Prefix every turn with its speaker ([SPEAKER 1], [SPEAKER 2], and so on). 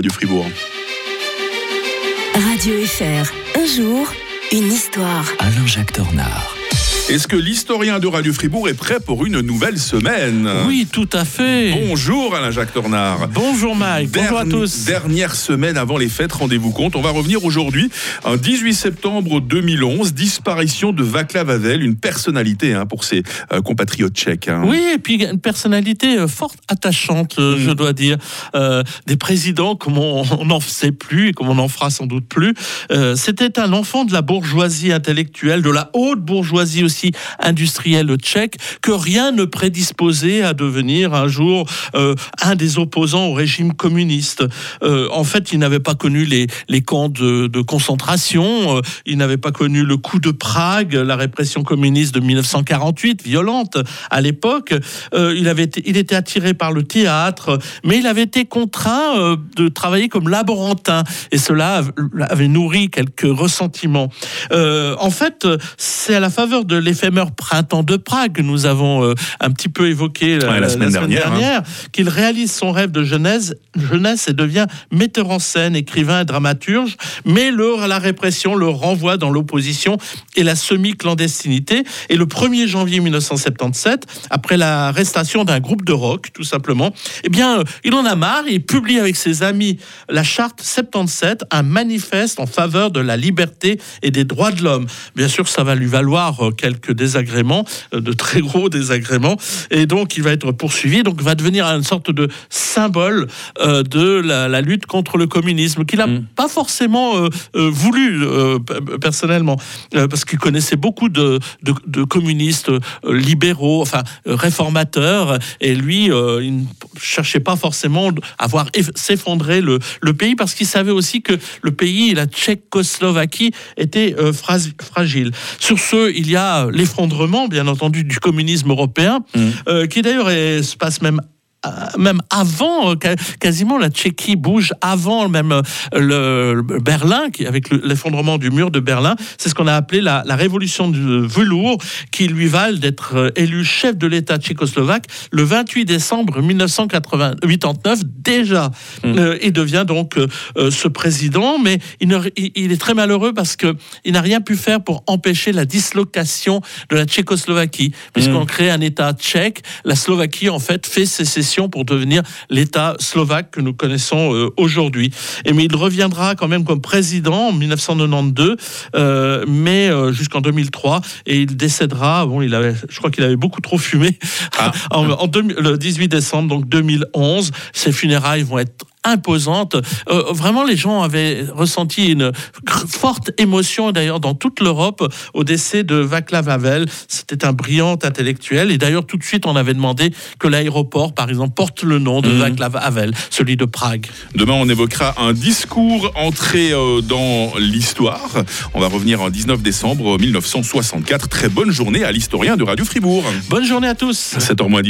[SPEAKER 1] du Fribourg.
[SPEAKER 2] Radio FR, un jour, une histoire.
[SPEAKER 3] Alain-Jacques Tornard.
[SPEAKER 1] Est-ce que l'historien de Radio Fribourg est prêt pour une nouvelle semaine
[SPEAKER 4] Oui, tout à fait.
[SPEAKER 1] Bonjour Alain-Jacques Tornard.
[SPEAKER 4] Bonjour Mike, bonjour à tous.
[SPEAKER 1] Dernière semaine avant les fêtes, rendez-vous compte. On va revenir aujourd'hui, un 18 septembre 2011, disparition de Václav Havel, une personnalité hein, pour ses euh, compatriotes tchèques. hein.
[SPEAKER 4] Oui, et puis une personnalité euh, forte, attachante, euh,
[SPEAKER 1] Mm.
[SPEAKER 4] je dois dire. Euh, des présidents comme on n'en faisait plus et comme on n'en fera sans doute plus. C'était un enfant de la bourgeoisie intellectuelle, de la haute bourgeoisie aussi industrielle tchèque, que rien ne prédisposait à devenir un jour euh, un des opposants au régime communiste. Euh, en fait, il n'avait pas connu les, les camps de, de concentration, euh, il n'avait pas connu le coup de Prague, la répression communiste de 1948, violente à l'époque. Il, avait il était attiré par le théâtre, mais il avait été contraint de travailler comme laborantin, et cela av- avait nourri quelques ressentiments. En fait, c'est à la faveur de l'éphémère printemps de Prague que nous avons euh, un petit peu évoqué la,
[SPEAKER 1] Ouais, la semaine dernière, hein.
[SPEAKER 4] qu'il réalise son rêve de jeunesse, jeunesse et devient metteur en scène, écrivain et dramaturge, mais le, la répression le renvoie dans l'opposition et la semi-clandestinité. Et le 1er janvier 1977, après l'arrestation d'un groupe de rock, tout simplement, eh bien, euh, il en a marre, il publie avec ses amis la charte 77, un manifeste en faveur de la liberté et des droits de l'homme. Bien sûr, ça va lui valoir euh, quelques désagréments, euh, de très gros désagréments, et donc il va être poursuivi, donc va devenir une sorte de symbole euh, de la, la lutte contre le communisme, qu'il n'a
[SPEAKER 1] Mm.
[SPEAKER 4] pas forcément euh, voulu euh, personnellement, parce qu'il connaissait beaucoup de, de- de communistes libéraux, enfin réformateurs, et lui, il ne cherchait pas forcément à voir eff- s'effondrer le, le pays, parce qu'il savait aussi que le pays, la Tchécoslovaquie, était fragile. Sur ce, il y a l'effondrement, bien entendu, du communisme européen,
[SPEAKER 1] Mm.
[SPEAKER 4] euh, qui d'ailleurs se passe même même avant, euh, quasiment la Tchéquie bouge avant même euh, le, Berlin, qui, avec le- l'effondrement du mur de Berlin. C'est ce qu'on a appelé la, la révolution du velours, qui lui valent d'être euh, élu chef de l'État tchécoslovaque le 28 décembre 1989 déjà.
[SPEAKER 1] Mm.
[SPEAKER 4] Euh, il devient donc euh, euh, ce président, mais il, ne- il- il est très malheureux parce que il n'a rien pu faire pour empêcher la dislocation de la Tchécoslovaquie, puisqu'on
[SPEAKER 1] Mm.
[SPEAKER 4] crée un État tchèque. La Slovaquie, en fait, fait sécession pour devenir l'État slovaque que nous connaissons euh, aujourd'hui. Et mais il reviendra quand même comme président en 1992, euh, mais euh, jusqu'en 2003, et il décédera. Bon, il avait, je crois qu'il avait beaucoup trop fumé
[SPEAKER 1] Ah.
[SPEAKER 4] en, en deux- le 18 décembre donc 2011. Ses funérailles vont être imposantes. Euh, vraiment, les gens avaient ressenti une forte émotion, d'ailleurs, dans toute l'Europe, au décès de Václav Havel. C'était un brillant intellectuel. Et d'ailleurs, tout de suite, on avait demandé que l'aéroport, par exemple, porte le nom de
[SPEAKER 1] Mhm.
[SPEAKER 4] Václav Havel, celui de Prague.
[SPEAKER 1] Demain, on évoquera un discours entré euh, dans l'histoire. On va revenir en 19 décembre 1964. Très bonne journée à l'historien de Radio Fribourg.
[SPEAKER 4] Bonne journée à tous.
[SPEAKER 1] 7h moins 10.